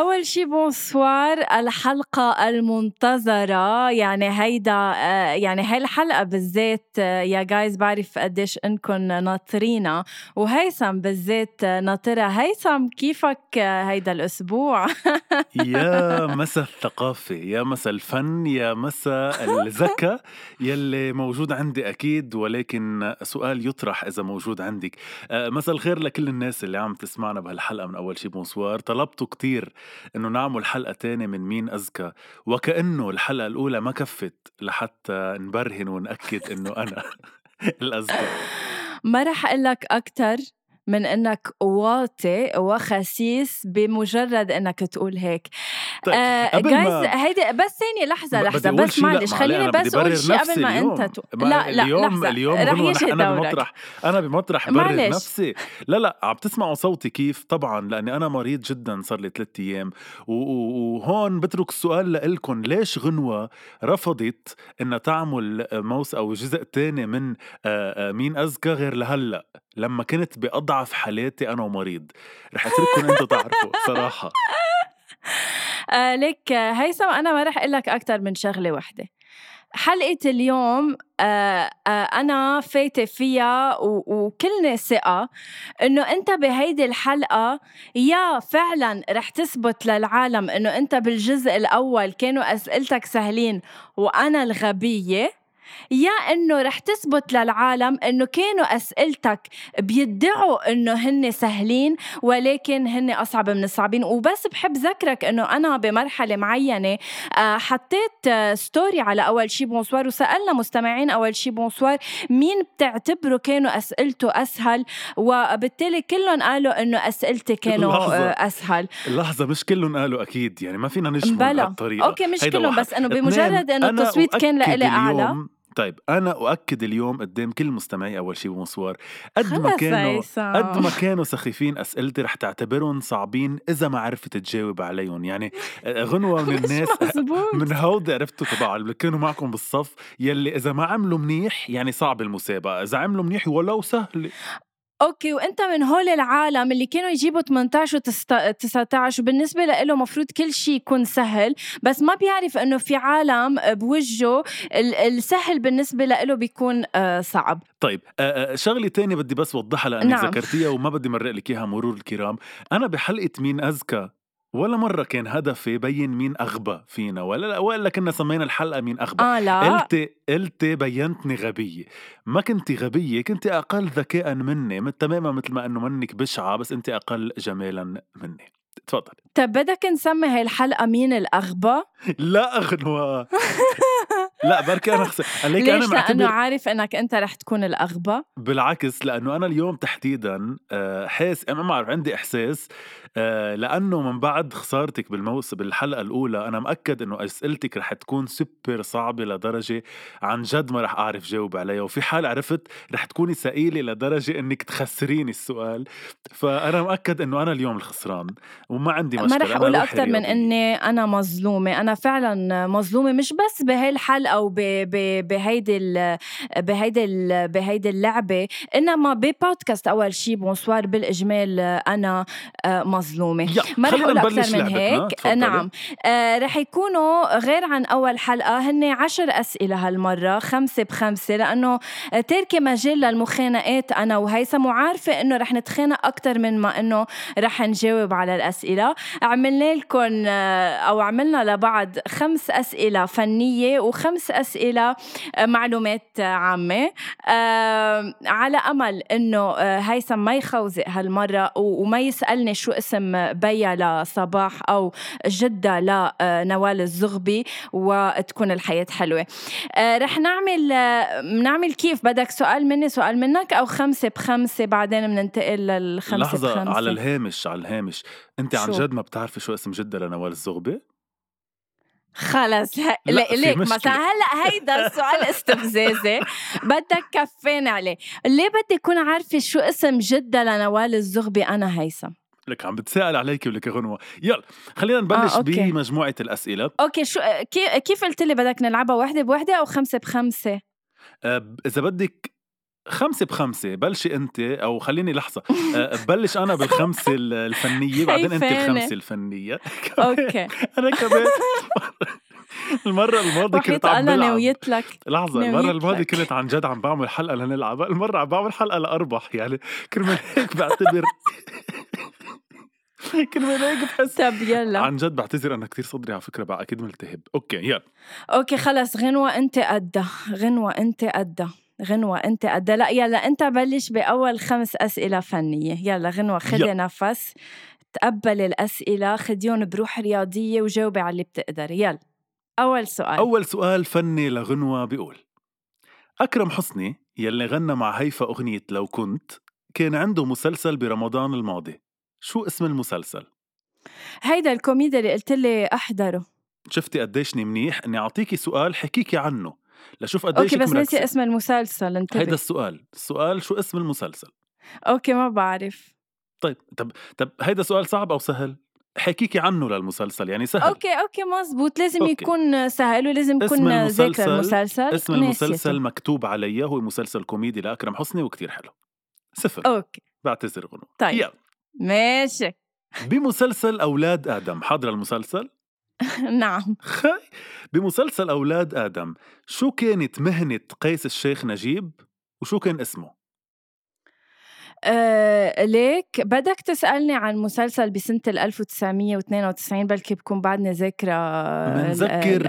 أول شي bonsoir الحلقة المنتظرة. يعني هيدا آه، يعني هاي الحلقة بالذات آه، يا جايز بعرف قديش انكم ناطرينا. وهيثم بالذات ناطرها هيثم كيفك هيدا الأسبوع؟ يا مسا الثقافة يا مسا الفن يا مسا الذكاء يلي موجود عندي أكيد ولكن سؤال يطرح إذا موجود عندك. آه، مسا الخير لكل الناس اللي عم تسمعنا بهالحلقة من أول شي بونسوار. طلبتوا كتير إنه نعمل حلقة تانية من مين اذكى وكأنه الحلقة الأولى ما كفت لحتى نبرهن ونأكد إنه أنا الاذكى ما رح أقول لك أكثر من إنك واطي وخسيس بمجرد إنك تقول هيك طيب آه جايز هيدي بس ثانية لحظة لحظة بس معلش خليني بس أقول شيء قبل ما اليوم. أنت تو... لا لا اليوم لحظة. اليوم رح يجي أنا دورك. بمطرح أنا بمطرح برر معلش. نفسي لا لا عم تسمعوا صوتي كيف طبعا لأني أنا مريض جدا صار لي ثلاث أيام وهون بترك السؤال لإلكم ليش غنوة رفضت إنها تعمل موس أو جزء تاني من آه، آه، مين اذكى غير لهلأ لما كنت باضعف حالاتي أنا ومريض. رح أترككم أنتم تعرفوا صراحة. آه آه، هيثم أنا ما رح أقول لك أكثر من شغلة وحدة. حلقة اليوم آه آه أنا فايتة فيها و- وكلني ثقة إنه أنت بهيدي الحلقة يا فعلا رح تثبت للعالم إنه أنت بالجزء الأول كانوا أسئلتك سهلين وأنا الغبية. يا إنه رح تثبت للعالم إنه كانوا أسئلتك بيدعوا إنه هن سهلين ولكن هن أصعب من الصعبين. وبس بحب ذكرك إنه أنا بمرحلة معينة آه، حطيت آه، story على أول شي bonsoir وسألنا مستمعين أول شي bonsoir مين بتعتبروا كانوا أسئلته أسهل؟ وبالتالي كلهم قالوا إنه أسئلتي كانوا لحظة. آه، أسهل. اللحظة مش كلهم قالوا أكيد يعني ما فينا نجمل بلا. بهالطريقة أوكي مش كلهم. بس إنه بمجرد إنه التصويت كان لإلي أعلى. طيب أنا أؤكد اليوم قدام كل مستمعي أول شي بمصوار قد ما كانوا. قد ما كانوا سخيفين أسئلتي رح تعتبرهم صعبين إذا ما عرفت تجاوب عليهم. يعني آه، غنوة من الناس مزبوط من هودي عرفتوا تبع اللي كانوا معكم بالصف يلي إذا ما عملوا منيح يعني صعب المسابقة إذا عملوا منيح ولو سهل. أوكي وأنت من هول العالم اللي كانوا يجيبوا 18 و 19 وبالنسبة له مفروض كل شيء يكون سهل بس ما بيعرف إنه في عالم بوجهه ال- السهل بالنسبة له بيكون آه، صعب طيب آه، آه، شغلة تانية بدي بس وضحها لأنك نعم. ذكرتيها وما بدي مرق لك إياها مرور الكرام أنا بحلقة مين أذكى ولا مرة كان هدفي بين مين أغبى فينا ولا لا ولا كنا سمينا الحلقة مين أغبى. آه لا. قلتي قلتي بينتني غبية. ما كنتي غبية كنتي أقل ذكاء مني تماما مثل ما أنه منك بشعة بس أنت أقل جمالا مني. تفضل. طب بدك نسمي هاي الحلقة مين الأغبى؟ لا أغنوة لا بركي أنا خسر ليش؟ لأنه معتبر عارف إنك أنت رح تكون الأغبى. بالعكس لأنه أنا اليوم تحديدا آه، حاس أنا ما بعرف عندي إحساس آه، لأنه من بعد خسارتك بالموسم بالحلقة الأولى أنا مأكد إنه أسئلتك رح تكون سوبر صعبة لدرجة عن جد ما رح أعرف جاوب عليها وفي حال عرفت رح تكوني ثقيلة لدرجة إنك تخسريني السؤال فأنا مأكد إنه أنا اليوم الخسران وما عندي مشكلة ما رح أقول أكثر من. إني أنا مظلومة أنا فعلا مظلومة مش بس بهاي الحلقة ال- بهيدي ال- بهيدي اللعبة إنما ببودكاست أول شي بونسوار بالإجمال أنا آه، مظلومة. ما رح أقول أكثر من. هيك. تفضلي. نعم. آه رح يكونوا غير عن أول حلقة هن عشر أسئلة هالمرة خمسة بخمسة لأنه تاركه مجال للمخانقات أنا وهيثم وعارفة إنه رح نتخانق أكثر من ما إنه رح نجاوب على الأسئلة. عملنا لكم آه، أو عملنا لبعض خمس أسئلة فنية وخمس أسئلة آه، معلومات عامة. آه، على أمل إنه آه، هيثم ما يخوزق هالمرة وما يسألني شو اسم بيا لصباح أو جدة لنوال الزغبي وتكون الحياة حلوة. آه، رح نعمل بنعمل كيف؟ بدك سؤال مني سؤال منك أو خمسة بخمسة؟ بعدين بننتقل للخمسة لحظة بخمسة. على الهامش على الهامش. أنت عن؟ جد ما بتعرفي شو اسم جدة لنوال الزغبي؟ خلص. ه... لا، ليك. مثلا هلأ هيدا السؤال استفزازي. بدك كفين عليه. ليه بدي أكون عارفة شو اسم جدة لنوال الزغبي؟ أنا هيثم. لك عم بتسأل عليك ولك يا غنوة. يلا خلينا نبلش آه، okay. بمجموعة الأسئلة. okay شو كيف قلت لي بدك نلعبها وحده بوحده أو خمسة بخمسة؟ آه، إذا بدك خمسة بخمسة بلشي أنت أو خليني لحظة. آه، بلش أنا بالخمسة ال- الفنية بعدين أنت أنا. الخمسة الفنية. okay. أنا كمان. المرة الماضية كنت عم بلعب. نويت لك. لحظة المرة الماضية. كنت عن جد عم بعمل حلقة لنلعبها المرة عم بعمل حلقة لأربح يعني كرمال هيك بعتبر. كرمال هيك بحس. طب يلا. عن جد بعتذر أنا كتير صدري على فكرة بقى أكيد ملتهب. okay يلا. okay خلص غنوة أنت قدها غنوة أنت قدها غنوة أنت قدها لا يلا أنت بلش بأول خمس أسئلة فنية. يلا غنوة خدي يلا. نفس تقبل الأسئلة خديهم بروح رياضية وجاوبي على اللي بتقدري يلا. أول سؤال. أول سؤال فني لغنوة بيقول أكرم حسني يلي غنى مع هيفا أغنية لو كنت كان عنده مسلسل برمضان الماضي. شو اسم المسلسل؟ هيدا الكوميديا اللي قلت لي أحضره. شفتي قديشني منيح؟ إني أعطيكي سؤال حكيكي عنه لشوف قديش okay بس مركزة. اسم المسلسل انتبه. هيدا السؤال. السؤال شو اسم المسلسل؟ okay ما بعرف. طيب طب طب هيدا سؤال صعب أو سهل؟ حكيكي عنه للمسلسل يعني سهل. okay okay مزبوط. لازم okay. يكون سهل ولازم اسم يكون ذاكر المسلسل- اسم. المسلسل مكتوب عليه هو مسلسل كوميدي لأكرم حسني وكتير حلو. صفر. okay. بعتذر غنو طيب. يلا. ماشي. بمسلسل أولاد آدم. حاضر المسلسل؟ نعم. خي. بمسلسل أولاد آدم شو كانت مهنة قيس الشيخ نجيب؟ وشو كان اسمه؟ آه ليك. بدك تسألني عن مسلسل بسنة ال 1992 بلكي بكون بعدني ذاكرة بنذكر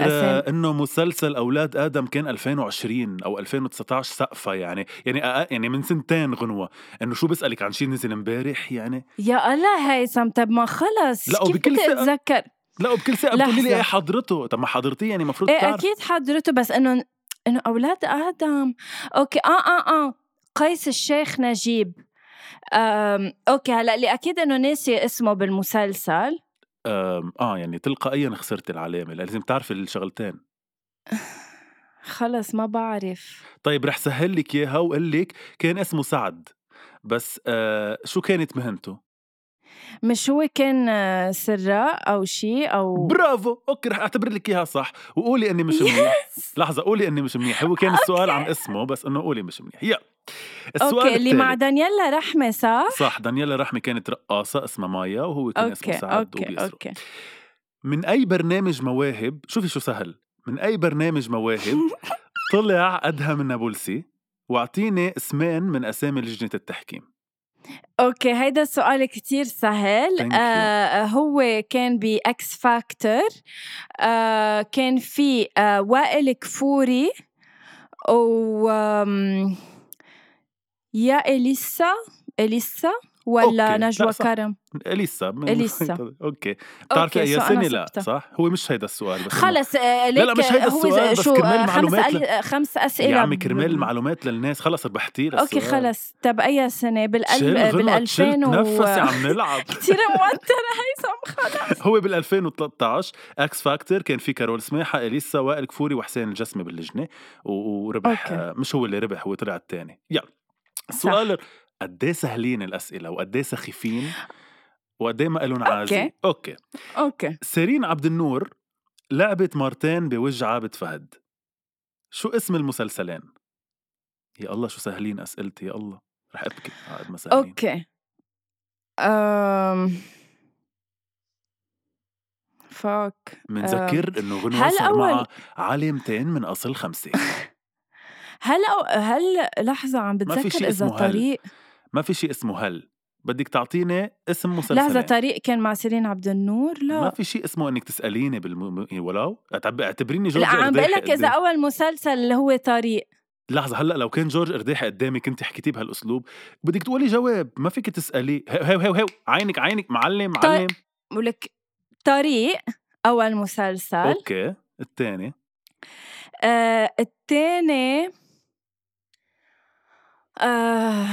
إنه مسلسل أولاد آدم كان 2020 أو 2019 سقفة يعني. يعني يعني من سنتين غنوة. إنه شو بسألك عن شيء نزل امبارح يعني؟ يا الله هيثم طب ما خلص. لا، كيف وبكل بدي ثقة. أتذكر؟ لا وبكل ثقه بتقولي لي. إيه حضرته؟ طب ما حضرتيه يعني المفروض إيه تعرف. أكيد حضرته بس إنه إنه أولاد آدم. okay آه آه آه. قيس الشيخ نجيب. okay هلأ اللي أكيد إنه ناسي اسمه بالمسلسل. آه يعني تلقائيا خسرت العلامة لازم تعرفي الشغلتين. خلص ما بعرف. طيب رح سهل لك إياها واقول لك كان اسمه سعد. بس آه شو كانت مهنته؟ مش هو كان آه، سراء أو شيء أو برافو! okay رح أعتبر لك إياها صح. وقولي إني مش منيح. لحظة قولي إني مش منيح. هو كان السؤال عن اسمه بس إنه قولي مش منيح. يلا. السؤال okay اللي مع. دانييلا رحمة صح؟ صح دانييلا رحمة كانت رقاصة اسمها مايا وهو كان اسمه okay سعد okay وبيسرق okay من أي برنامج مواهب شوفي شو سهل من أي برنامج مواهب طلع أدهم النابلسي واعطيني اسمين من أسامي لجنة التحكيم okay هيدا السؤال كتير سهل. آه هو كان ب X Factor آه كان في آه وائل كفوري و آم، يا إليسا إليسا ولا أوكي. لا، نجوى. كرم؟ إليسا. من- إليسا. أوكي. بتعرفي اي سنة لا. صح؟ هو مش هيدا السؤال بس خلص آه ليك لا، مش هيدا السؤال، بس شو كرمال آه، خمس أل- ل- خمس أسئلة. يا عمي كرمال المعلومات للناس. خلص ربحتي لي أوكي. خلص. طب أي سنة؟ بال شيل بال غنوة شلت 2000 و نفسي عم نلعب. كثير موتره هيثم خلص. هو بال 2013 X Factor كان في كارول سماحة إليسا وائل كفوري وحسين الجسمي باللجنة وربح okay. مش هو اللي ربح هو طلع الثاني يلا. السؤال قد إيه سهلين الأسئلة وقد إيه سخيفين وقد إيه ما لهم عازة okay. Okay. Okay. سيرين عبد النور لعبت مرتين بوجه عابد فهد. شو اسم المسلسلين؟ يا الله شو سهلين أسئلتي يا الله. رح أبكي قد ما سهلين. okay. أم... فاك. منذكر إنه غنوة صار معها علامتين من أصل خمسه هل أو هل لحظة عم بتذكر إذا هل. طريق؟ ما في شيء اسمه هل. بدك تعطيني اسم مسلسل لحظة طريق كان مع سيرين عبد النور؟ ما لا في شيء اسمه إنك تسأليني بالم... ولو اعتب- اعتبريني جورج لا عم بقول لك إذا. أول مسلسل اللي هو طريق. لحظة هلأ لو كان جورج ارداحي قدامي كنت حكيتيه بهالأسلوب. بدك تقولي جواب ما فيك تسألي. هو هو هو, هو. عينك عينك معلم. معلم. بقول لك طريق أول مسلسل. أوكي الثاني آه الثاني آه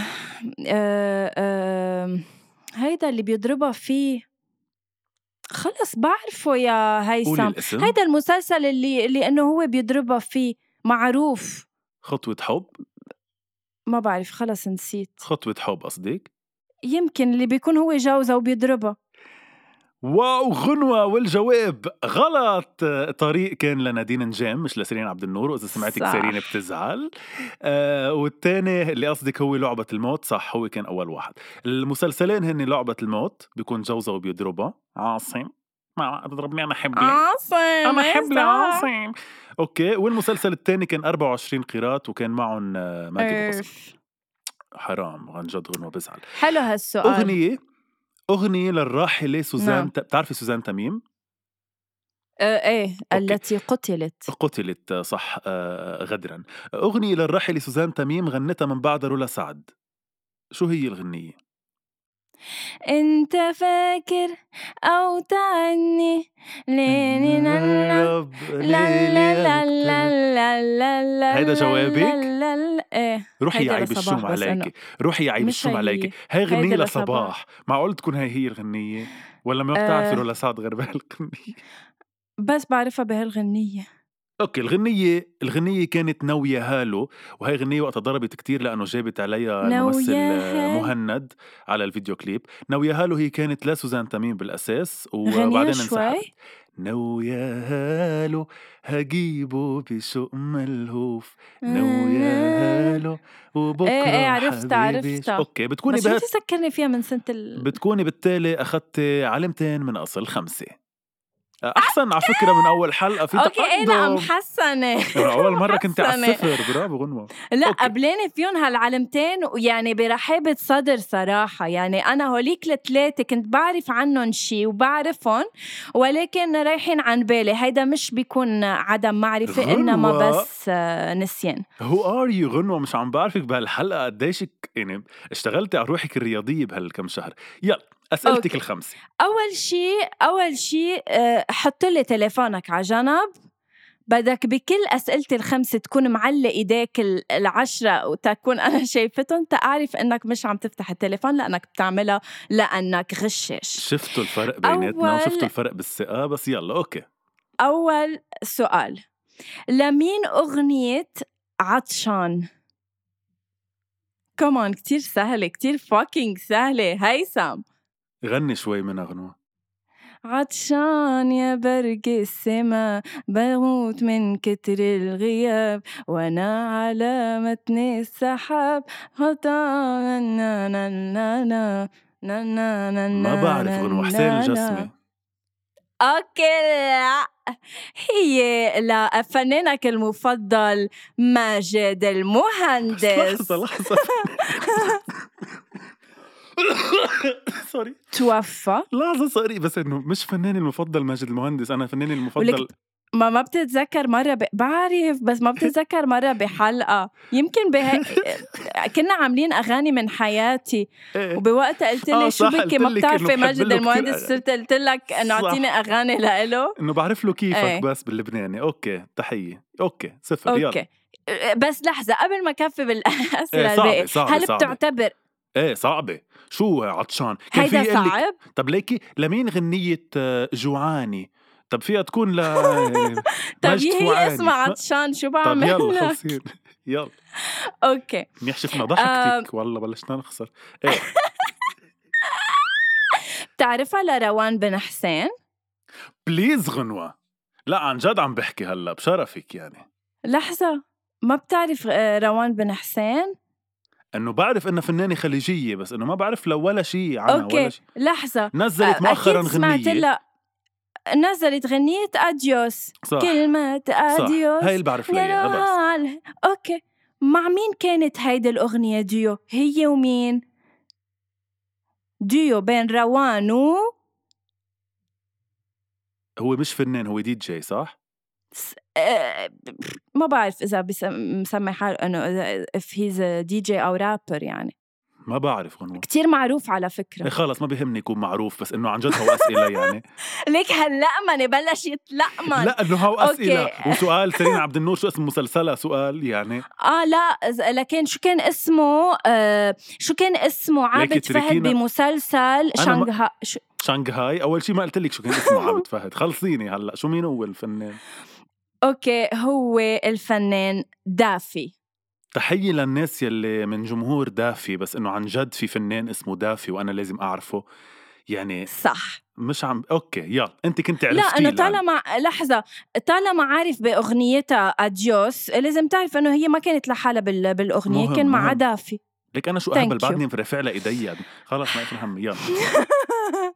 آه آه هيدا اللي بيضربها فيه. خلص بعرفه يا هيثم. هيدا المسلسل اللي اللي إنه هو بيضربها فيه. معروف. خطوة حب. ما بعرف خلص نسيت. خطوة حب قصدك؟ يمكن اللي بيكون هو جوزها وبيضربها. واو غنوة والجواب غلط. طريق كان لنادين نجام مش لسيرين عبد النور وإذا سمعتك صح. سيرين بتزعل. آه والثاني اللي قصدك هو لعبة الموت صح هو كان أول واحد. المسلسلين هن لعبة الموت بيكون جوزها وبيضربها عاصم. ما تضربني أنا حبلى عاصم أنا حبلى. عاصم. okay والمسلسل الثاني كان 24 قيراط وكان معهم آه، ماجد. حرام عن جد غنوة بزعل. حلو هالسؤال. أغنية أغنية للراحلة سوزان نعم. ت... بتعرفي سوزان تميم؟ آه إيه التي قتلت قتلت صح آه، غدرا أغنية للراحلة سوزان تميم غنتها من بعد رولا سعد شو هي الغنية؟ انت فاكر أو تعني. ليلي لا لا لا لا لا هيدا جوابك؟ لا لا لا إيه روحي يا عيب الشوم عليكي روحي يا عيب الشوم هي. عليكي هاي غنية لصباح. معقول تكون هاي هي الغنية؟ ولا ما بتعرفي آه. رولا سعد غير بهالغنية؟ بس بعرفها بهالغنية. أوكي الغنية الغنية كانت ناوية هالو وهي غنية وقتها ضربت كتير لأنه جابت عليها الممثل ناوية آه،. مهند على الفيديو كليب. ناوية هالو هي كانت لسوزان تميم بالأساس وبعدين انسحبت شوي؟ ناوية هالو هجيبه بشوق ملهوف. ناوية هالو وبكرة إيه إيه عرفتها حبيبي. عرفتها okay بتكوني بس شو بهال تذكرني فيها من سنة ال... بتكوني بالتالي أخذت علامتين من أصل خمسة. أحسن على فكرة من أول حلقة. في okay إيه لا تقدم محسنة أول مرة كنت على. الصفر برافو غنوة. لا okay. قبلاني فيهم هالعلمتين ويعني برحابة صدر صراحة. يعني أنا هوليك الثلاثة كنت بعرف عنهم شي وبعرفهم ولكن رايحين عن بالي. هيدا مش بيكون عدم معرفة إنما غنوة. بس آه، نسيان. who are you غنوة مش عم بعرفك بهالحلقة. قديش ك- يعني اشتغلتي على روحك الرياضية بهالكم شهر؟ يلا. أسئلتك okay. الخمسة. أول شي أول شي آه، حط لي تليفونك على جنب. بدك بكل أسئلتي الخمسة تكون معلق إيديك ال- العشرة وتكون أنا شايفتهم تعرف إنك مش عم تفتح التليفون لأنك بتعملها لأنك غشاش شفتوا الفرق بيناتنا أول- وشفتوا الفرق بالثقة بس يلا okay. أول سؤال. لمين أغنية عطشان؟ كمان كتير سهلة كتير fucking سهلة. هيثم غني شوي منها غنوة عطشان يا برق السما بموت من كتر الغياب وأنا على متن السحاب هطا نا نا نا نا نا نا نا ما بعرف غنوة حسين. الجسمي أوكي لا. هي لفنانك المفضل ماجد المهندس. لحظة لحظة. سوري توفى. لحظة سوري بس إنه مش فناني المفضل ماجد المهندس أنا فناني المفضل. ما ما بتتذكر مرة ب... بعرف بس ما بتتذكر مرة بحلقة. يمكن به... كنا عاملين أغاني من حياتي. إيه. وبوقتها قلت آه لي شو صح، بكي ما إنه بتعرفي ماجد المهندس أغاني. صرت قلت لك إنه صح. أعطيني أغاني لإله. إنه بعرف له كيفك إيه. بس باللبناني. أوكي تحية. أوكي صفر يلا. أوكي. بس لحظة قبل ما كفي بالأسئلة إيه، صعبة، صعبة، هل صعبة. بتعتبر إيه صعبة. شو عطشان؟ كان هيدا يقلك- صعب؟ طب ليكي لمين غنية آه، جوعاني؟ طب فيها تكون ل طب هي. اسمها عطشان شو طب بعمل؟ يلا لك؟ خلصين. يلا. أوكي. منيح شفنا ضحكتك. والله بلشنا نخسر. إيه. بتعرفها لروان بن حسين؟ بليز غنوة. لا عن جد عم بحكي هلا بشرفك يعني. لحظة. ما بتعرف آه، روان بن حسين؟ إنه بعرف إنها فنانة خليجية بس إنه ما بعرف لها ولا شيء عنها okay ولا شيء لحظة. نزلت مؤخرا أكيد سمعت غنية. لها. نزلت غنية أديوس. صح. كلمة صح. أديوس. هاي اللي بعرف لها okay. مع مين كانت هيدي الأغنية ديو؟ هي ومين؟ ديو بين روان و هو مش فنان هو دي جي صح؟ آه، ما بعرف بسم- مسمي حاله إنه إذا if he's a DJ أو رابر يعني. ما بعرف غنوة. كتير معروف على إيه فكرة خلص ما بيهمني يكون معروف بس إنه عن جد هو اسئله يعني. ليك هاللقمنة بلش يتلقمن. لا إنه هو اسئله okay. وسؤال سيرين عبد النور شو اسم مسلسلها؟ سؤال يعني. آه لا لكن شو كان اسمه آه شو كان اسمه عابد فهد. بمسلسل ما- شانغها شو؟ شانغهاي. أول شيء ما قلت لك شو كان اسمه عابد فهد خلصيني هلأ. شو مين هو الفنان؟ okay هو الفنان دافي تحية للناس يلي من جمهور دافي بس إنه عن جد في فنان اسمه دافي وأنا لازم أعرفه يعني صح مش عم okay يلا أنت كنت لا عرفتي انه الآن. طالما لحظة طالما عارف بأغنيتها أديوس لازم تعرف إنه هي ما كانت لحالها بال... بالأغنية مهم، كان مهم. دافي لك أنا شو أهبل. بعدني رافع لها ايدي خلص ما في هم يلا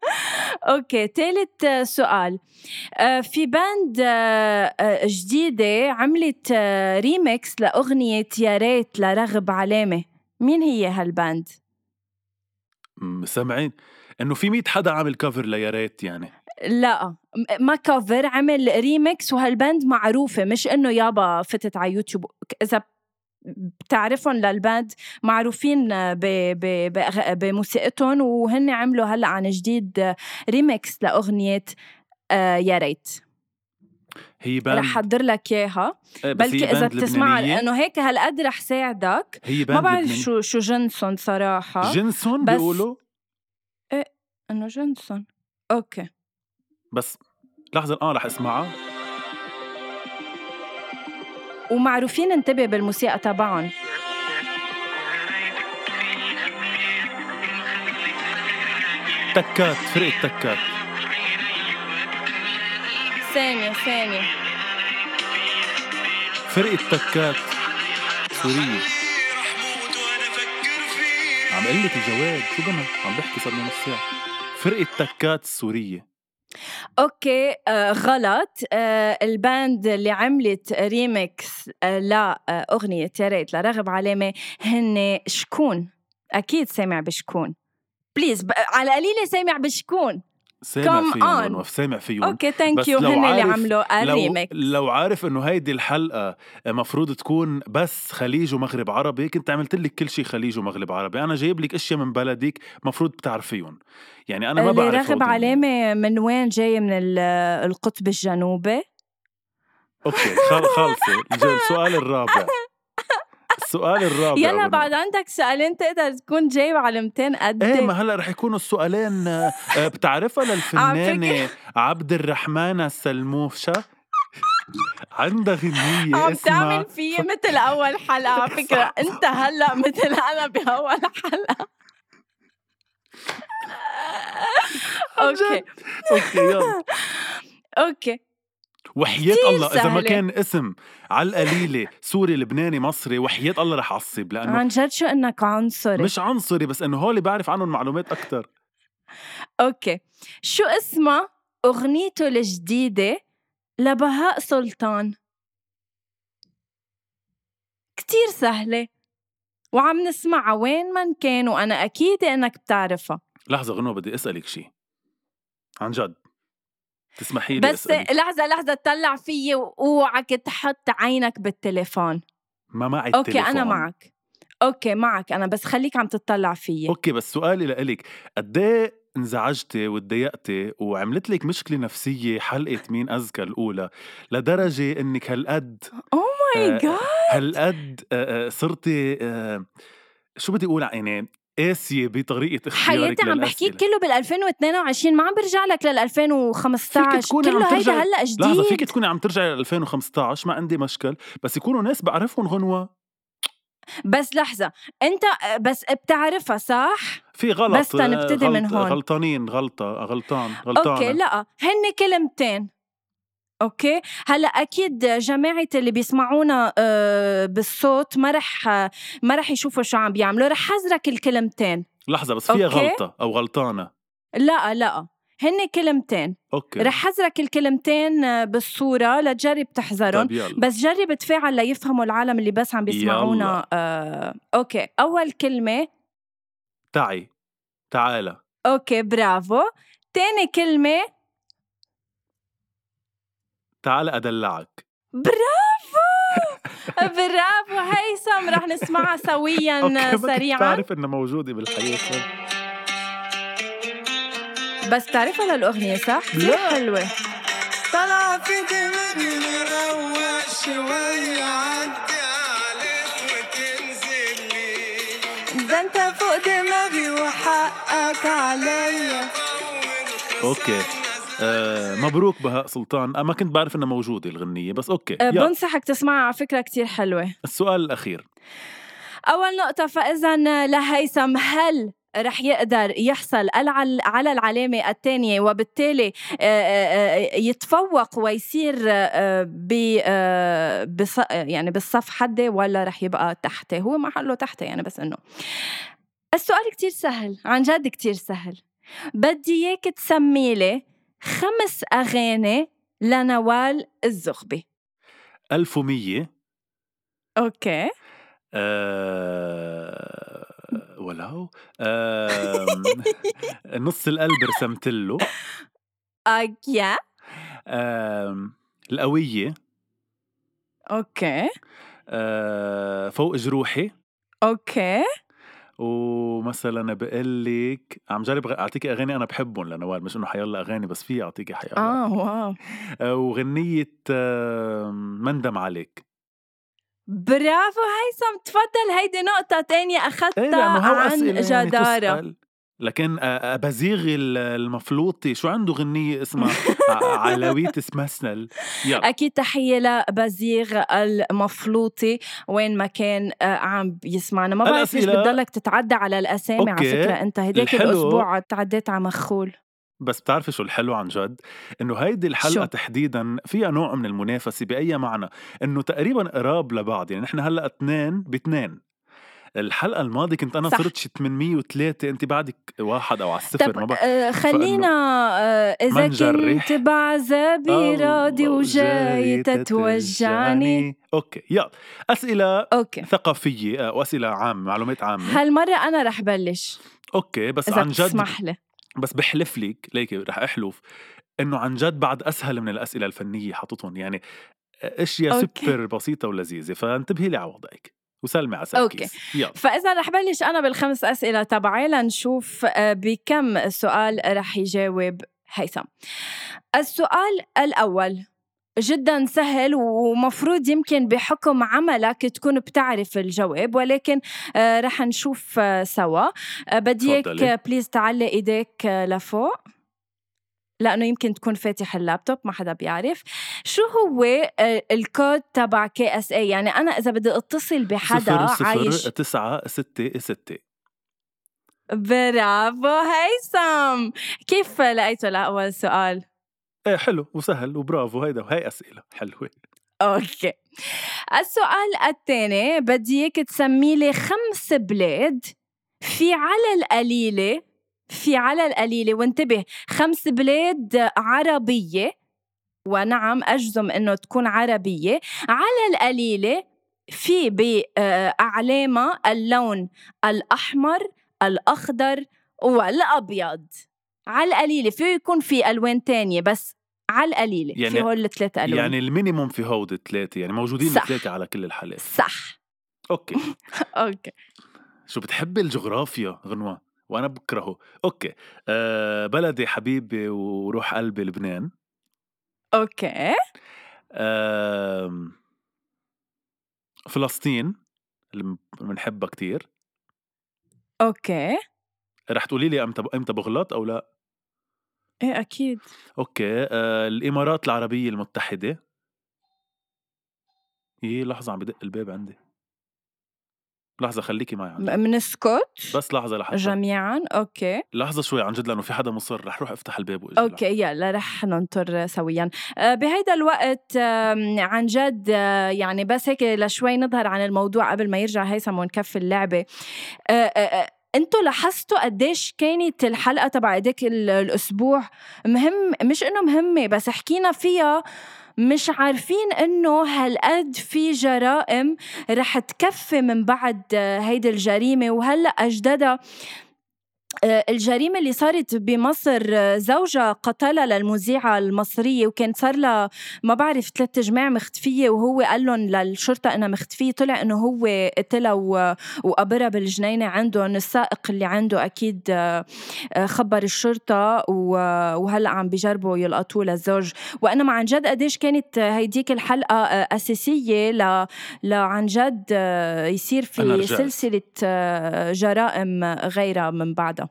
okay ثالث سؤال. آه، في band آه، آه، جديدة عملت ريميكس لأغنية يا ريت لراغب علامة. مين هي هال band؟ سامعين. إنه في 100 حدا عامل cover ليا ريت يعني. لا ما cover عمل remix وهال band معروفة. مش إنه يابا فتت على يوتيوب. إذا بتعرفهم لل band معروفين بموسيقتهم وهن عملوا هلأ عن جديد ريميكس لأغنية آه، يا ريت. هي band رح أحضر لك إياها. إيه، بلكي إذا بتسمعها. لأنه هيك هالقد رح ساعدك. هي ما band بعرف لبنانية. شو شو جنسون صراحة. جنسون بس- بيقولوا؟ إنه جنسون okay. بس لحظة آه رح أسمعها. ومعروفين انتبه بالموسيقى تبعهم. تكات فرقة تكات. ثانية ثانية. فرقة تكات. سورية. عم قلك الجواب شو بنا عم بحكي صار لي نص ساعة. فرقة تكات سورية. okay آه غلط. آه ال band اللي عملت ريميكس آه لأغنية يا ريت لرغب علامة هن شكون؟ أكيد سامع بشكون. please. على قليلة سامع بشكون. سامع فيهم on. ونوف سامع فيهم. okay thank you لو هن اللي عملوا لو, الريميكس لو عارف إنه هيدي الحلقة مفروض تكون بس خليج ومغرب عربي كنت عملت لك كل شيء خليج ومغرب عربي. أنا جايب لك أشياء من بلدك مفروض بتعرفيهم. يعني أنا ما بعرف راغب هودي علامة من وين جاي من ال- القطب الجنوبي؟ أوكي خل خلصي. السؤال الرابع. السؤال الرابع يلا. بعد عندك سؤالين تقدر تكون جايب علامتين قد إيه ما هلأ رح يكونوا السؤالين آه، آه، بتعرفها للفنانة عبد الرحمن السلموشة عندها غنية عم تعمل فيي مثل أول حلقة على فكرة. أنت هلأ مثل أنا بأول حلقة. أوكي. أوكي يلا. أوكي. وحياة الله إذا ما سهلة. كان اسم على القليلة سوري لبناني مصري وحياة الله رح أعصب لأنه عن جد شو إنك عنصري؟ مش عنصري بس إنه هولي بعرف عنهم معلومات أكتر. okay. شو اسمها أغنيته الجديدة لبهاء سلطان؟ كتير سهلة. وعم نسمعها وين ما كان وأنا أكيد إنك بتعرفها. لحظة غنوة بدي أسألك شيء عن جد. تسمحي لي بس أسألك؟ لحظة لحظة تطلع فيي واوعك تحط عينك بالتليفون. ما معي okay التليفون. أنا معك. okay معك. أنا بس خليك عم تطلع فيي. okay بس سؤالي لإلك. قد إيه انزعجتي وتضايقتي وعملت لك مشكلة نفسية حلقه مين اذكى الأولى لدرجة إنك هالقد اوه ماي جاد هالقد آه، آه، صرتي آه، شو بدي أقول يعني قاسية بطريقة اختيارك حياتي عم بحكيك. كله بال 2022 ما عم برجع لك لل 2015 فيك تكوني عم كله هيدا هلأ لحظة فيك جديد تكوني عم ترجعي ل 2015 ما عندي مشكل بس يكونوا ناس بعرفهم غنوة بس لحظة انت بس بتعرفها صح؟ في غلط بس تنبتدي آه، من غلط- هون. غلطانين غلطة غلطان غلطانة أوكي لأ هن كلمتين okay؟ هلأ أكيد جماعة اللي بيسمعونا آه، بالصوت ما رح ما رح يشوفوا شو عم بيعملوا. رح حذرك الكلمتين. لحظة بس فيها okay. غلطة أو غلطانة. لا لا. هن كلمتين. okay. رح حذرك الكلمتين آه، بالصورة. لتجرب تحذرهم. طيب يلا. بس جرب تفاعل ليفهموا العالم اللي بس عم بيسمعونا. آه، okay. أول كلمة. تعي. تعالى. أوكي برافو. تاني كلمة. تعالى أدلعك. برافو! برافو! هيثم رح نسمعها سويا سريعا. بعرف إنها موجودة بالحياة بس تعرفها للأغنية صح؟ كثير لا. حلوة. طلع في دماغي مروق شوية عدي عليك وتنزل لي ده أنت فوق دماغي وحقك عليا. okay. آه مبروك بهاء سلطان. أنا ما كنت بعرف إنها موجودة الغنية بس okay. يلا. بنصحك تسمعها على فكرة كتير حلوة. السؤال الأخير. أول نقطة فإذا لهيثم هل رح يقدر يحصل على العلامة الثانية وبالتالي آه، آه، آه، يتفوق ويصير آه، ب آه، يعني بالصف حدي ولا رح يبقى تحتي؟ هو محله تحتي يعني بس إنه. السؤال كتير سهل عن جد كتير سهل. بدي إياك تسمي لي خمس أغاني لنوال الزغبي. 1100 أوكي. آه ولو آم، نص القلب رسمت له. أيا آم، القوية. okay. آه، فوق جروحي. okay. ومثلا بقول لك عم جرب أعطيكي أغاني أنا بحبهم لنوال مش إنه حيلا أغاني بس في أعطيكي حيلا. آه wow. آه وغنية آم، مندم عليك. برافو هيثم تفضل هيدي نقطة تانية إيه أخذتها هو عن يعني جدارة. لكن آه، أبازيغ ال- المفلوطي شو عنده غنية اسمها؟ ع- علوية اسمسنل يلا. أكيد تحية لبزيغ المفلوطي وين ما كان آه، عم بيسمعنا ما بعرف ليش بتضلك تتعدى على الأسامي. على. فكرة أنت هداك الأسبوع تعديت على مخول. بس بتعرفي شو الحلو عن جد؟ إنه هيدي الحلقة شو؟ تحديدا فيها نوع من المنافسة بأي معنى؟ إنه تقريبا قراب لبعض. يعني نحن هلأ اثنين باثنين الحلقة الماضية كنت أنا صح. صرت شي 803 انت بعدك واحد أو على الصفر طب ما بعرف. آه، خلينا آه، نجرح. كنت بعذابي راضي وجاي تتوجعني. okay يلا. أسئلة okay. ثقافية آه، وأسئلة عامة معلومات عامة. هالمرة أنا رح بلش. okay بس إذا عن جد بتسمح لي. بس بحلف لك ليكي رح أحلف إنه عن جد بعد أسهل من الأسئلة الفنية حاططهم يعني أشياء okay. super بسيطة ولذيذة فانتبهي لي على وضعك. وسلمي على. سركيس يلا. فإذا رح بلش أنا بالخمس أسئلة تبعي لنشوف آه، بكم سؤال رح يجاوب هيثم. السؤال الأول جدا سهل ومفروض يمكن بحكم عملك تكون بتعرف الجواب ولكن آه، رح نشوف آه، سوا. بدي تفضلي. اياك please تعلق إيديك لفوق. لأنه يمكن تكون فاتح اللابتوب ما حدا بيعرف. شو هو آه، الكود تبع KSA يعني أنا إذا بدي أتصل بحدا صفر عايش صفر تسعة ستة ستة. برافو هيثم. كيف لقيته لأول سؤال؟ إيه حلو وسهل وبرافو هيدا هاي أسئلة حلوة. okay. السؤال الثاني بدي إياك تسمي لي خمس بلاد في على القليلة في على القليلة. وانتبه خمس بلاد عربية. ونعم أجزم إنه تكون عربية. على القليلة في باعلامها اللون الأحمر الأخضر والأبيض. على القليلة فيه يكون في ألوان تانية بس على القليلة. يعني- في هول الثلاث ألوان. يعني ال minimum في هود الثلاثة يعني موجودين صح. الثلاثة على كل الحالات. صح. okay. okay. شو بتحبي الجغرافيا غنوة؟ وأنا بكرهه. okay. أه بلدي حبيبي وروح قلبي لبنان. أوكي. أه فلسطين اللي بنحبها كتير. okay. رح تقولي لي أمتى إمتى بغلط أو لا؟ إيه أكيد. okay. أه الإمارات العربية المتحدة. إيه لحظة عم بدق الباب عندي. لحظة خليكي معي عن جد. بنسكت بس لحظة لحظة. جميعا؟ okay. لحظة شوي عن جد لأنه في حدا مصر رح روح أفتح الباب وأجي okay يلا رح ننطر سويا. آه، بهيدا الوقت آم، عن جد آه، يعني بس هيك لشوي نظهر عن الموضوع قبل ما يرجع هيثم ونكفي اللعبة. آه، آه، آه، أنتوا لاحظتوا قديش كانت الحلقة تبع هداك ال- الأسبوع مهم؟ مش إنه مهمة بس حكينا فيها مش عارفين إنه هالقد في جرائم رح تكفي من بعد هيدي الجريمة وهلأ اجددها آه، الجريمة اللي صارت بمصر آه، زوجها قتلها للمذيعة المصرية وكان صار لها ما بعرف ثلاث جماع مختفية وهو قال لهم للشرطة إنها مختفية. طلع إنه هو قتلها وقبرها بالجنينة عندهم. السائق اللي عنده أكيد آه، خبر الشرطة و- وهلأ عم بيجربوا يلقطوه للزوج. وانما عن جد قديش كانت هيديك الحلقة آه، أساسية ل لعن جد يصير في آه، جرائم غيرها من بعدها.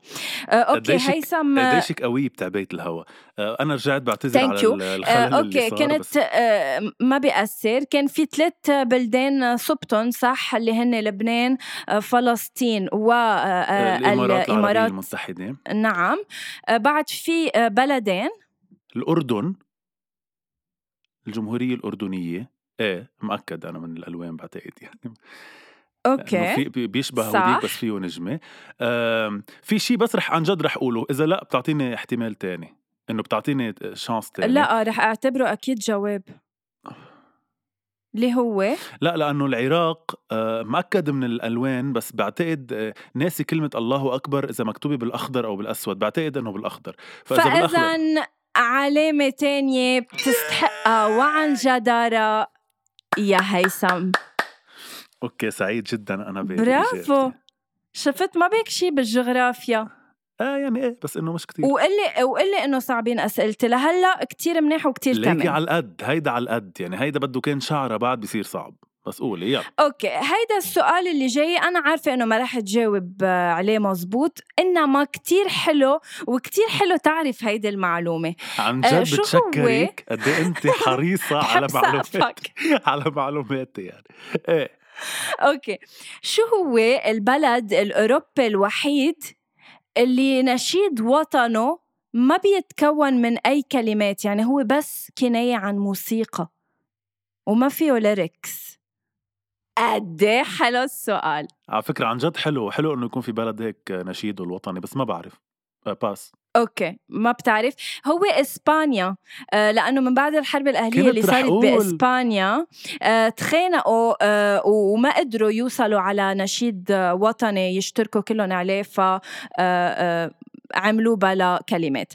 هيدا آه، okay هيثم آه، قديشك قوية بتعبئة الهواء آه، أنا رجعت بعتذر على آه، الخلل اللي okay صار كنت بس آه، ما بيأثر. كان في ثلاث بلدان صبتن صح؟ اللي هن لبنان آه، فلسطين الإمارات العربية والامارات المتحدة. نعم. آه، بعد في آه، بلدين. الأردن. الجمهورية الأردنية. إيه مأكد أنا من الألوان بعتقد يعني. okay. في بي- بيشبه صح. بس فيه نجمة. آم، في شيء بس رح عن جد رح أقوله. إذا لا بتعطيني احتمال تاني. إنه بتعطيني chance تاني. لا رح أعتبره أكيد جواب. اللي هو؟ لا لأنه العراق آه، مأكد من الألوان بس بعتقد آه، ناسي كلمة الله أكبر إذا مكتوبة بالأخضر أو بالأسود. بعتقد فإذا بالأخضر فاذا علامة تانية بتستحقها. وعن جدارة يا هيثم. okay سعيد جدا أنا ب- برافو. شفت ما بيك شي بالجغرافيا؟ آه يعني إيه بس إنه مش كتير. وقلي وقلي إنه صعبين أسئلتي لهلأ كتير منيح وكتير ليكي تمام. على القد هيدا على القد يعني هيدا بده كان شعره بعد بصير صعب. بس قولي يلا. okay هيدا السؤال اللي جاي أنا عارفة إنه ما رح تجاوب آه، عليه مزبوط إنما كتير حلو وكتير حلو تعرف هيدي المعلومة. عن آه، جد هو؟ بتشكرك. قد إيه انت حريصة على سقفك. على معلوماتي يعني. إيه okay. شو هو البلد الأوروبي الوحيد اللي نشيد وطنه ما بيتكون من أي كلمات؟ يعني هو بس كناية عن موسيقى وما فيه lyrics قد إيه حلو السؤال. على فكرة عن جد حلو حلو إنه يكون في بلد هيك نشيده الوطني بس ما بعرف. آه، pass okay ما بتعرف. هو إسبانيا آه لأنه من بعد الحرب الأهلية اللي صارت. بإسبانيا آه تخانقوا آه وما قدروا يوصلوا على نشيد وطني يشتركوا كلهم عليه ف عملوه بلا كلمات.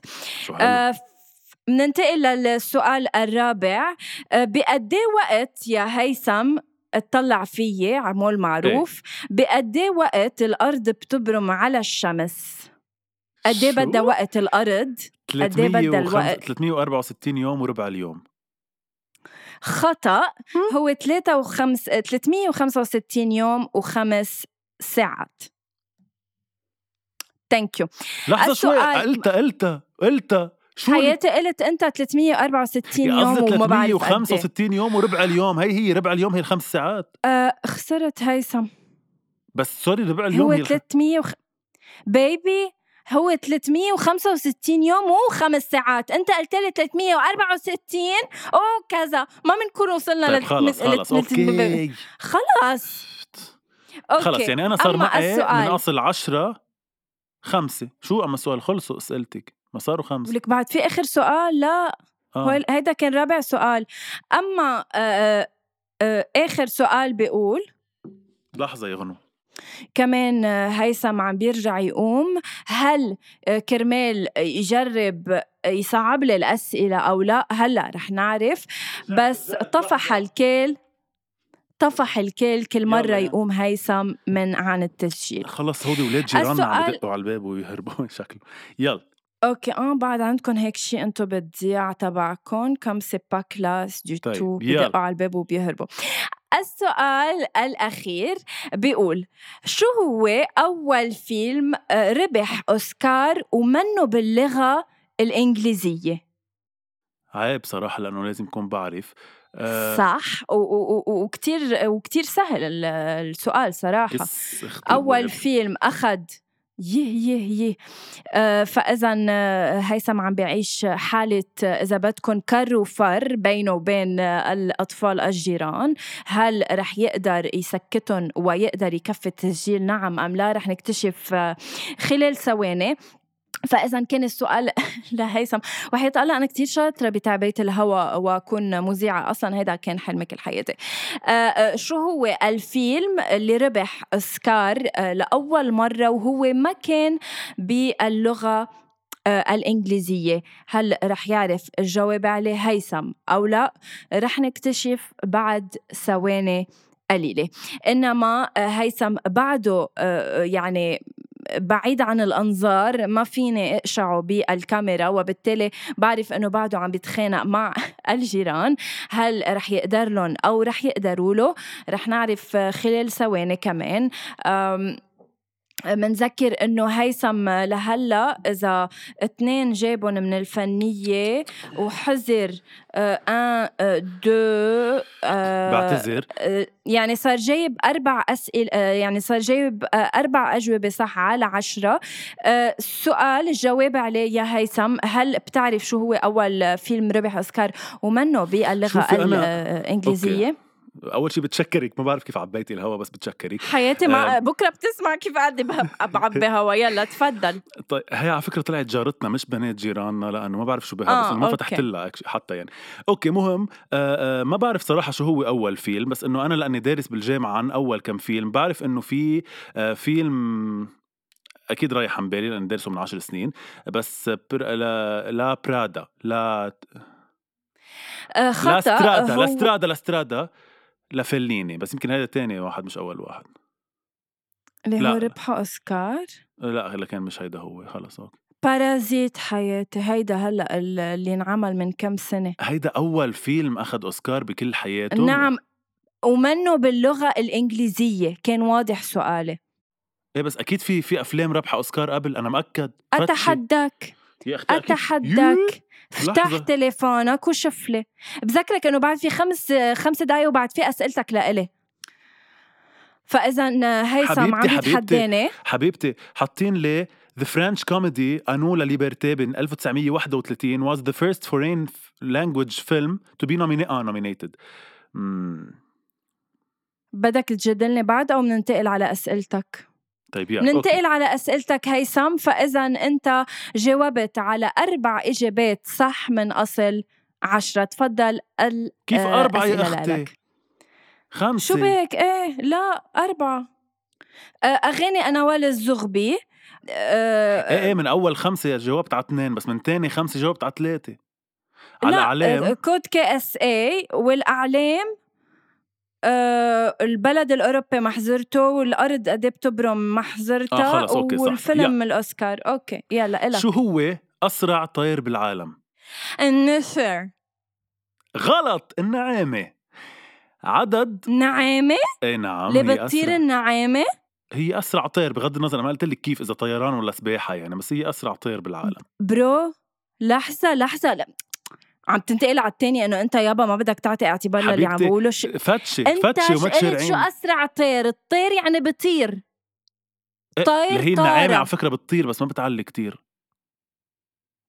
بننتقل للسؤال الرابع. بقد إيه وقت يا هيثم اطلع فيي عمول معروف؟ بقد إيه وقت الأرض بتبرم على الشمس؟ قد إيه؟ بدها وقت الأرض قد إيه بدها 305 الوقت؟ 364 يوم وربع اليوم. خطأ هو 3 وخمس 365 يوم وخمس ساعات. ثانك يو لحظة شوي قلتها قلتها قلتها. شو حياتي قلت أنت 364 يا يوم وما بعرف قد إيه. 365 يوم وربع اليوم؟ هي هي ربع اليوم هي الخمس ساعات. آه خسرت هيثم. بس sorry ربع اليوم هو هي الخ... 300 وخ... baby هو 365 يوم وخمس ساعات. أنت قلت لي 364 أو كذا. ما بنكون وصلنا طيب لل- خلص لل- خلص. لل- okay. خلص. okay. خلص يعني أنا صار معي من. أصل عشرة خمسة. شو أما السؤال؟ خلصوا أسئلتك. ما صاروا خمسة. ولك بعد في آخر سؤال؟ لا. آه. هيدا كان رابع سؤال. أما آه آه آخر سؤال بيقول لحظة يا غنو. كمان آه، هيثم عم بيرجع يقوم. هل آه، كرمال يجرب آه، يصعب لي الأسئلة أو لا؟ هلأ رح نعرف. بس طفح الكيل طفح الكيل كل مرة. يقوم هيثم من عن التسجيل. خلص هودي ولاد جيراننا عم بدقوا على الباب ويهربوا شكله. يلا. okay آه بعد عندكم هيك شيء أنتم بالضياع تبعكم. comme c'est pas classe du tout. بدقوا على الباب وبيهربوا. السؤال الأخير بيقول شو هو أول فيلم ربح أوسكار ومنه باللغة الإنجليزية؟ عيب صراحة لأنه لازم كون بعرف. آه، صح وكتير وكتير سهل ال- السؤال صراحة. أول. فيلم أخد يه يه يه. آه فإذا آه، هيثم عم بيعيش حالة آه، إذا بدكم كر وفر بينه وبين الأطفال الجيران. هل رح يقدر يسكتهم ويقدر يكفي التسجيل نعم أم لا؟ رح نكتشف خلال ثواني. فإذا كان السؤال لهيثم وحياة الله أنا كتير شاطرة بتعبئه الهواء وأكون مذيعة أصلا هيدا كان حلمي كل حياتي آه، آه، شو هو الفيلم اللي ربح أوسكار آه، لأول مرة وهو ما كان باللغة آه، الإنجليزية؟ هل رح يعرف الجواب عليه هيثم أو لا؟ رح نكتشف بعد ثواني قليلة. إنما هيثم بعده يعني بعيد عن الأنظار ما فيني أقشعه بالكاميرا وبالتالي بعرف إنه بعده عم بيتخانق مع الجيران. هل رح يقدر لهم أو رح يقدروا له؟ رح نعرف خلال ثواني كمان. منذكر إنه هيثم لهلأ إذا اثنين جابهم من الفنية وحذر آه، أن آه، دو آه، بعتذر. يعني صار جايب أربع اسئله يعني صار جايب أربع أجوبة صح على عشرة. السؤال الجواب عليه يا هيثم هل بتعرف شو هو أول فيلم ربح أوسكار ومنه باللغة الانجليزيه okay. أول شيء بتشكرك ما بعرف كيف عبيتي الهوا بس بتشكرك. حياتي ما آه. بكرة بتسمع كيف قد ب- بعبي هوا. يلا تفضل. طيب هي على فكرة طلعت جارتنا مش بنات جيراننا لأنه ما بعرف شو بها آه، بس ما. فتحت لها حتى يعني. okay مهم. آه آه ما بعرف صراحة شو هو أول فيلم بس إنه أنا لأني دارس بالجامعة عن أول كم فيلم بعرف إنه في آه فيلم أكيد رايح عن بالي لأني دارسه من عشر سنين بس بر... لا, لا برادا لا آه، La خطا Strada هو La Strada La Strada لفليني بس يمكن هذا تاني واحد مش أول واحد. اللي لا. هو ربحه أوسكار؟ لا هلا كان مش هيدا هو خلص okay. Parasite حياتي هيدا هلأ ال- اللي انعمل من كم سنة. هيدا أول فيلم أخذ أوسكار بكل حياته؟ نعم. ومنه باللغة الإنجليزية كان واضح سؤالي. إيه بس أكيد في في أفلام رابحه أوسكار قبل أنا مأكد. فتشي. أتحداك. يا أتحداك افتح لحظة. تليفونك وشوف لي بذكرك إنه بعد في خمس خمس دقايق وبعد في أسئلتك لإلي فاذا هيثم عم. يتحداني حبيبتي حاطين لي The French comedy أنو لا ليبرتي بين 1931 was the first foreign language film to be nominated. آه nominated. بدك تجادلني بعد أو بننتقل على أسئلتك طيب يا أوكي. ننتقل على أسئلتك هيثم فإذا أنت جاوبت على أربع إجابات صح من أصل عشرة تفضل ال كيف آه، أربعة يا أختي؟ لإلك. خمسة. شو بك؟ إيه لا أربعة. آه، أغاني أنا ولا الزغبي. آه، إيه إيه من أول خمسة جاوبت على اثنين بس من تاني خمسة جاوبت على ثلاثة. على لا، علام آه، كود كي إس اي والأعلام البلد الأوروبي ما حضرته والأرض قد بتبرم ما حضرتها آه، خلص، أوكي، صح. والفيلم الأوسكار. أوكي يلا إلك. شو هو أسرع طير بالعالم؟ النسر. غلط النعامة. عدد؟ نعامة؟ إيه نعم اللي بتطير أسرع. النعامة؟ هي أسرع طير بغض النظر ما قلت لك كيف إذا طيران ولا سباحة يعني بس هي أسرع طير بالعالم. bro لحظة لحظة لا. عم تنتقل على التاني إنه أنت يابا ما بدك تعطي اعتبار للي عم بقوله ش... فتشي أنت فتشي وما قلت شو تشرعين أسرع طير؟ الطير يعني بطير إيه، طير هي النعامة طارة. على فكرة بتطير بس ما بتعلي كتير.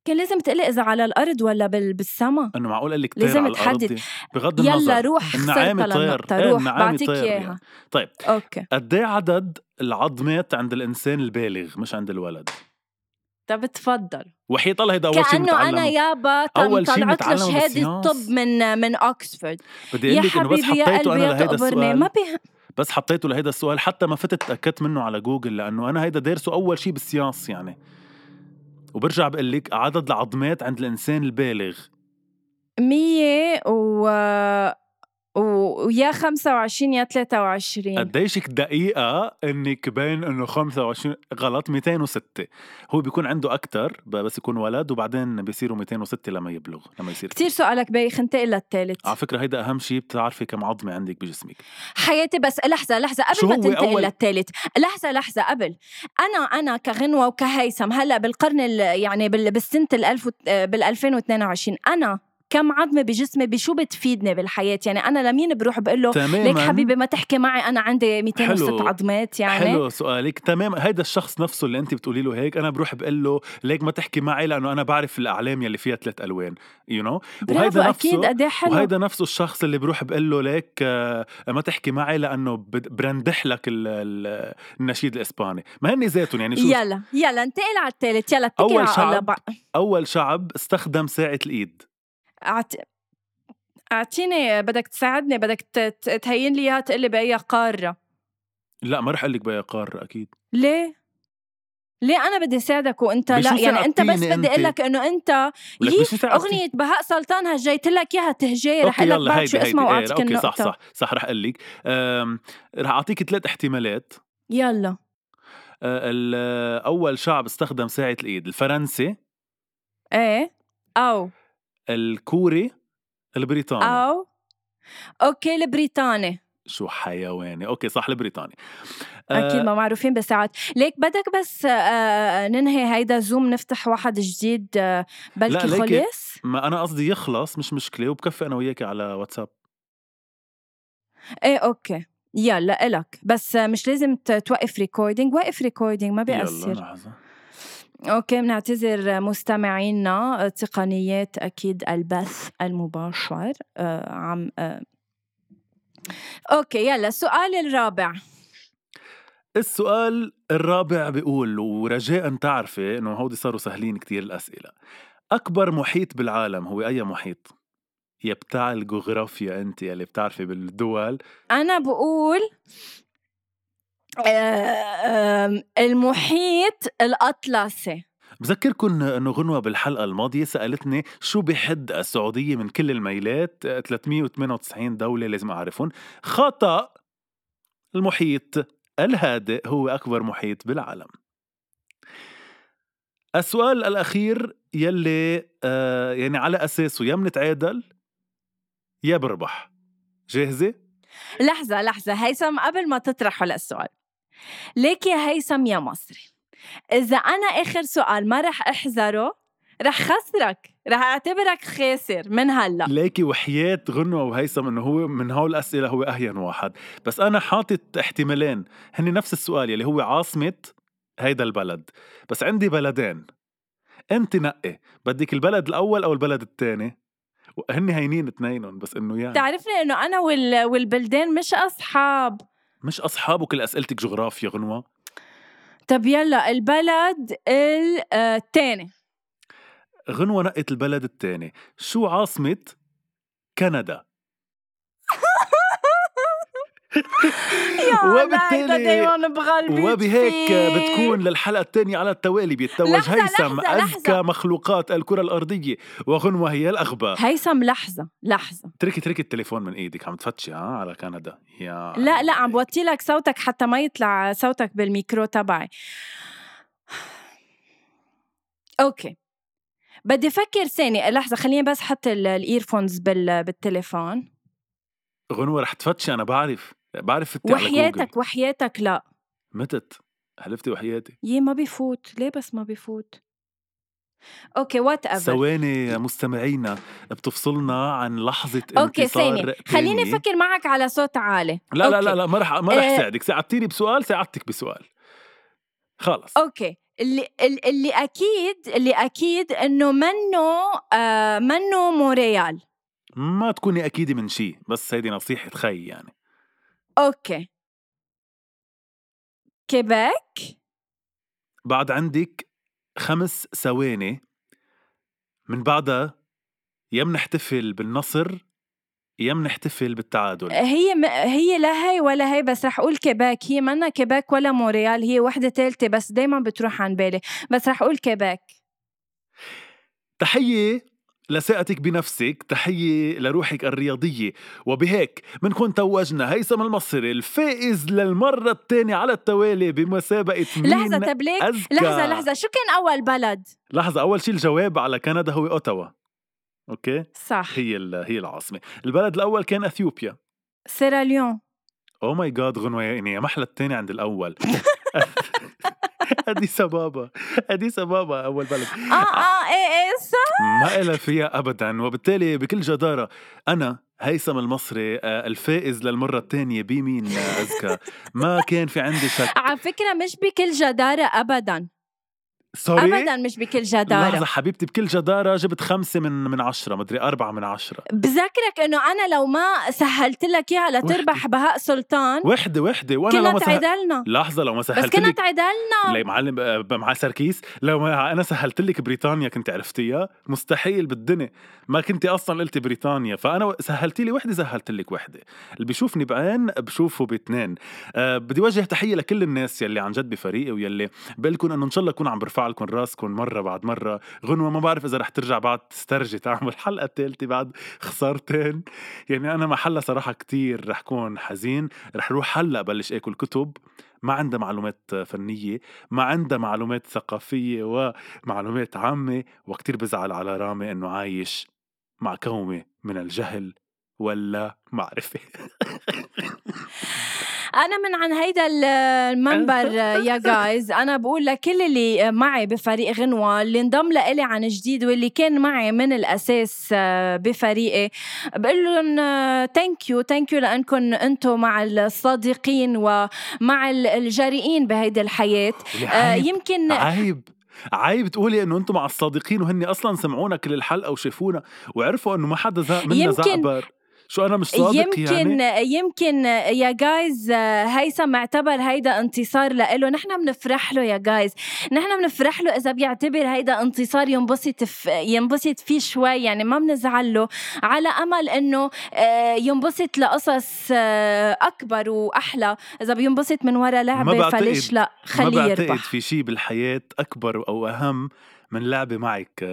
كان لازم تقلي إذا على الأرض ولا بال... بالسما. إنه معقول قال لك طير لازم تحدد. بغض النظر. يلا روح النعامة خسرت طير. إيه، روح بعطيك إياها. يعني. طيب okay. قد إيه عدد العظمات عند الإنسان البالغ؟ مش عند الولد. طب تفضل. وحياة الله هيدا أول شيء كأنه أنا يابا أول شي طلعت له شهادة. الطب من من اوكسفورد بدي أقول لك إنه بس حطيته أنا لهيدا تقبرني. ما السؤال. بي... بس حطيته لهيدا السؤال. حتى ما فتت تأكدت منه على جوجل لأنه أنا هيدا دارسه أول شيء بال science يعني. وبرجع بقول لك عدد العظمات عند الإنسان البالغ. مية و... و... ويا 25 يا 23 قديشك دقيقة إنك بين إنه 25 غلط 206 هو بيكون عنده أكثر بس يكون ولد وبعدين بيصيروا 206 لما يبلغ لما يصير كتير سؤالك بايخ انتقل للثالث على فكرة هيدا أهم شيء بتعرفي كم عظمة عندك بجسمك. حياتي بس لحظة لحظة قبل ما تنتقل أول- للثالث لحظة لحظة قبل. أنا أنا كغنوة وكهيثم هلأ بالقرن ال- يعني بال- بالسنة الألف بال 2022 أنا كم عظمة بجسمي بشو بتفيدني بالحياة؟ يعني أنا لمين بروح بقول له ليك حبيبي ما تحكي معي أنا عندي 206 حلو. عظمات يعني. حلو سؤالك. تمام. هيدا الشخص نفسه اللي أنت بتقولي له هيك أنا بروح بقول له ليك ما تحكي معي لأنه أنا بعرف الأعلام يلي فيها ثلاث ألوان. يو you know? برافو أكيد. قد إيه حلو. وهيدا نفسه الشخص اللي بروح بقول له ليك آه، ما تحكي معي لأنه برندح لك ال- ال- النشيد الإسباني. ما هن ذاتهم يعني شو يلا يلا انتقل على الثالث يلا اتكل أول على الله بقى. أول شعب استخدم ساعة الإيد. أعت... أعطيني بدك تساعدني بدك تهين لي إياها تقول لي بأي قارة. لا ما رح أقول لك بأي قارة أكيد. ليه؟ ليه أنا بدي ساعدك وأنت لا؟ يعني أنت بس بدي أقول؟ لك إنه أنت يي؟ أغنية بهاء سلطان هجيت لك إياها تهجي رح أقول لك بعد شو اسمها واعطيك okay النقطه صح صح صح رح أقول لك رح أعطيك ثلاث احتمالات. يلا. ال- أول شعب استخدم ساعة الإيد الفرنسي. إيه أو. الكوري البريطاني. أو okay البريطاني. شو حيواني. okay صح البريطاني. أكيد آه، ما معروفين بالساعات ليك بدك بس آه، ننهي هيدا Zoom نفتح واحد جديد آه، بلكي لا، خلص ما أنا قصدي يخلص مش مشكلة وبكفي أنا وياك على واتساب. إيه okay. يلا إلك. بس آه، مش لازم توقف recording وقف recording ما يلا بيأثر. لحظة. Okay بنعتذر مستمعينا تقنيات أكيد البث المباشر آه عم آه. Okay يلا السؤال الرابع. السؤال الرابع بيقول ورجاء تعرفي إنه هودي صاروا سهلين كتير الأسئلة. أكبر محيط بالعالم هو أي محيط؟ يا بتاع الجغرافيا أنت يلي بتعرفي بالدول. أنا بقول آه المحيط الأطلسي. بذكركم إنه غنوة بالحلقة الماضية سألتني شو بحد السعودية من كل الميلات 398 دولة لازم أعرفهم خطأ! المحيط الهادئ هو أكبر محيط بالعالم. السؤال الأخير يلي آه يعني على أساسه يا منتعادل يا بربح. جاهزة؟ لحظة لحظة هيثم قبل ما تطرحوا للسؤال. ليك يا هيثم يا مصري. إذا أنا آخر سؤال ما رح أحذره رح خسرك رح أعتبرك خاسر من هلأ. ليكي وحياة غنوة وهيثم إنه هو من هول الأسئلة هو أهين واحد. بس أنا حاطط احتمالين هن نفس السؤال يلي هو عاصمة هيدا البلد. بس عندي بلدين. أنت نقي بدك البلد الأول أو البلد الثاني؟ هن هينين اثنينهم بس إنه يعني. تعرفني إنه أنا وال... والبلدان مش أصحاب. مش اصحاب وكل أسئلتك جغرافيا غنوة؟ طب يلا البلد الثاني غنوة نقت البلد الثاني شو عاصمة كندا؟ وبالتالي- وبهيك بتكون للحلقة الثانية على التوالي بيتوج لحظة، هيثم لحظة، أذكى لحظة. مخلوقات الكرة الأرضية وغنوة هي الأغبى. هيثم لحظة لحظة. تركي تركي التليفون من إيدك عم تفتشي ها على كندا. يا لا لا عم. بوطي لك صوتك حتى ما يطلع صوتك بالميكرو تبعي. Okay. بدي أفكر ثانية لحظة خليني بس حط ال earphones بال... بالتليفون. غنوة رح تفتشي أنا بعرف. بعرف فتي وحياتك وحياتك لا. متت حلفتي وحياتي. يي ما بيفوت. ليه بس ما بيفوت؟ Okay whatever ثواني مستمعينا بتفصلنا عن لحظة okay ثانية خليني. أفكر معك على صوت عالي. لا لا لا. لا ما رح ما رح آه. ساعدك. ساعدتيني بسؤال ساعدتك بسؤال. خلص Okay. اللي ال- اللي أكيد اللي أكيد إنه منه آه منه مونريال ما تكوني أكيدة من شيء بس هيدي نصيحة خي يعني. Okay. كيبيك بعد عندك خمس ثواني. من بعدها يا منحتفل بالنصر يا منحتفل بالتعادل. هي م... هي لا هي ولا هي بس رح أقول كيبيك هي منا كيبيك ولا مونريال هي وحدة ثالثه بس دايما بتروح عن بالي. بس رح أقول كيباك تحية لثقتك بنفسك تحية لروحك الرياضية. وبهيك منكون توجنا هيثم المصري الفائز للمرة الثانية على التوالي بمسابقة مين لحظة طب ليك أذكى لحظة لحظة. شو كان أول بلد؟ لحظة أول شيء الجواب على كندا هو أوتاوا. Okay؟ صح. هي هي العاصمة. البلد الأول كان أثيوبيا. سيراليون Oh my God غنوة يعني يا محلى الثاني عند الأول. اديس ابابا اديس ابابا أول بلد. آه آه إيه إيه صح. ما إلها فيها ابدا. وبالتالي بكل جدارة أنا هيثم المصري آه، الفائز للمرة الثانية بمين آه، اذكى ما كان في عندي شك. على فكرة مش بكل جدارة ابدا. سوري ابدا مش بكل جدارة. لحظة حبيبتي بكل جدارة جبت خمسة من من عشرة مدري أربعة من عشرة. بذكرك إنه أنا لو ما سهلت لك إياها لتربح بهاء سلطان وحدة وأنا لو كنا ما سهل... تعدلنا لحظة لو ما بس سهلت كنا لك تعدلنا لي معلم مع سركيس لو ما أنا سهلت لك بريطانيا كنت عرفتيها مستحيل بالدنيا. ما كنت أصلا قلت بريطانيا فأنا سهلتي لي وحدة سهلت لك وحدة. اللي بيشوفني بعين بشوفه باثنين أه بدي وجه تحية لكل الناس يلي عن جد بفريقي ويلي بقول إنه إن شاء الله اكون عم برفع لكم راسكم مرة بعد مرة. غنوة ما بعرف إذا رح ترجع بعد تسترجي تعمل حلقة ثالثه بعد خسارتين. يعني أنا محلها صراحة كتير رح كون حزين. رح روح هلأ بلش آكل كتب. ما عندها معلومات فنية ما عندها معلومات ثقافية ومعلومات عامة وكتير بزعل على رامي إنه عايش مع كومة من الجهل ولا معرفة. أنا من عن هيدا ال- المنبر يا جايز أنا بقول لكل اللي معي بفريق غنوة اللي انضم لإلي عن جديد واللي كان معي من الأساس آه، بفريقي بقول لهم thank you thank you لإنكم أنتم مع الصادقين ومع ال- الجريئين بهيدي الحياة. آه، يمكن عيب عيب تقولي إنه أنتم مع الصادقين وهني أصلا سمعونا كل الحلقة وشافونا وعرفوا إنه ما حدا زهق منا زعبر. شو أنا مش صادق يمكن يعني؟ يمكن يا guys هيثم اعتبر هيدا انتصار لإله. نحن بنفرح له يا guys نحن بنفرح له إذا بيعتبر هيدا انتصار ينبسط في ينبسط فيه شوي. يعني ما بنزعل له. على أمل إنه آه، ينبسط لقصص آه، أكبر وأحلى. إذا بينبسط من ورا لعبة بعتقد- فليش لا ما خليه بعتقد يربح. في شيء بالحياة أكبر أو أهم من لعبة معك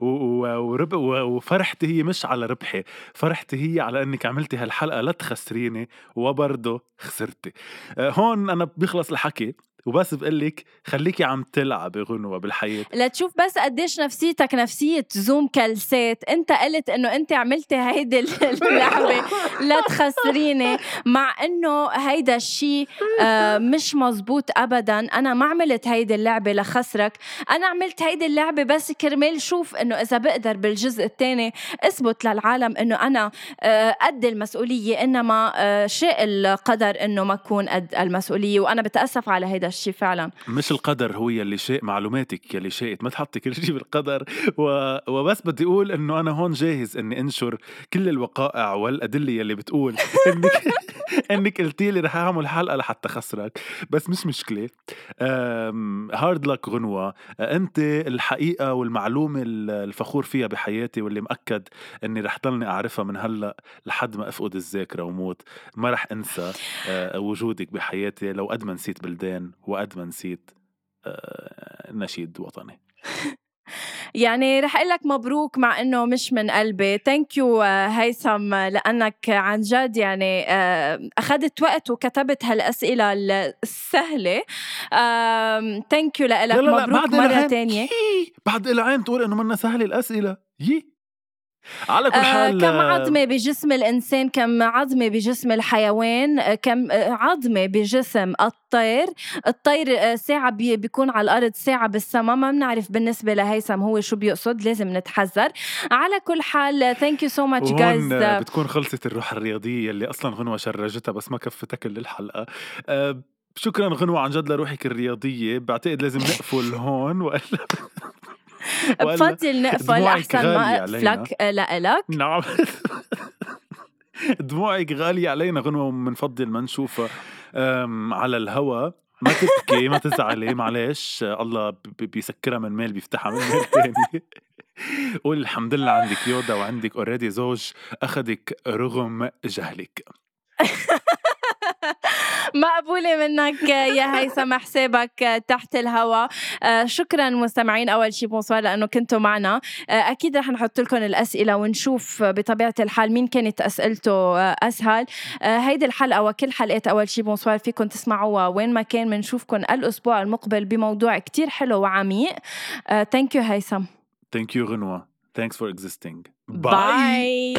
و- ورب وفرحتي هي مش على ربحي فرحتي هي على إنك عملتي هالحلقة لا تخسريني وبرضه خسرتي. آه، هون أنا بيخلص الحكي. وبس بقلك خليكي عم تلعبي غنوة بالحياة. لتشوف بس قديش نفسيتك نفسية زوم كلسات. انت قلت انه انت عملتي هيدي اللعبة لا تخسريني مع انه هيدا الشيء آه، مش مزبوط ابدا. أنا ما عملت هيدي اللعبة لخسرك. أنا عملت هيدي اللعبة بس كرمال شوف إنه إذا بقدر بالجزء الثاني أثبت للعالم إنه أنا آه، قد المسؤولية إنما آه، شاء القدر إنه ما أكون قد المسؤولية. وأنا بتأسف على هيدا الشيء فعلا. مش القدر هو يلي شاء معلوماتك يلي شاءت ما تحطي كل شيء بالقدر. و... وبس بدي أقول إنه أنا هون جاهز إني أنشر كل الوقائع والأدلة يلي بتقول إنك إنك قلتي لي رح أعمل حلقة لحتى خسرك. بس مش مشكلة. هارد لك غنوة. أنت الحقيقة والمعلومة ال- الفخور فيها بحياتي واللي مأكد إني رح ضلني أعرفها من هلأ لحد ما أفقد الذاكرة وموت. ما رح أنسى آه، وجودك بحياتي لو قد ما نسيت بلدان وقد ما نسيت آه، نشيد وطني. يعني رح أقول لك مبروك مع إنه مش من قلبي. Thank you هيثم آه، لأنك عن جد يعني آه، أخذت وقت وكتبت هالأسئلة السهلة. ثانك يو لك لا لا لا، مبروك مرة. تانية. بعد العين تقول إنه منا سهل الأسئلة. يي. على كل آه حال كم آه، عظمة بجسم الإنسان كم عظمة بجسم الحيوان آه كم آه، عظمة بجسم الطير؟ الطير ساعة بي بيكون على الأرض ساعة بالسماء ما بنعرف بالنسبة لهيثم هو شو بيقصد لازم نتحذر. على كل حال thank you so much guys بتكون خلصت الروح الرياضية اللي أصلا غنوة شرجتها بس ما كفتها كل الحلقة. شكرا غنوة عن جد لروحك الرياضية بعتقد لازم نقفل هون وإلا بفضل نقفل أحسن ما. أقفلك آه، لإلك نعم. دموعك غالية علينا غنوة بنفضل ما نشوفها على الهوا. ما تبكي ما تزعلي معلش الله بيسكرها من مال بيفتحها من مال تاني. قول الحمد لله عندك يودا وعندك اوريدي زوج. أخذك رغم جهلك. مقبولة منك يا هيثم حسابك تحت الهوا. آه، شكرا مستمعين. أول شي bonsoir لأنه كنتوا معنا. آه، أكيد رح نحط لكم الأسئلة ونشوف بطبيعة الحال مين كانت أسئلته آه، أسهل. آه، هيدي الحلقة وكل حلقات أول شي bonsoir فيكم تسمعوها وين ما كان بنشوفكم الأسبوع المقبل بموضوع كتير حلو وعميق. Thank you هيثم. Thank you غنوة. Thanks for existing. Bye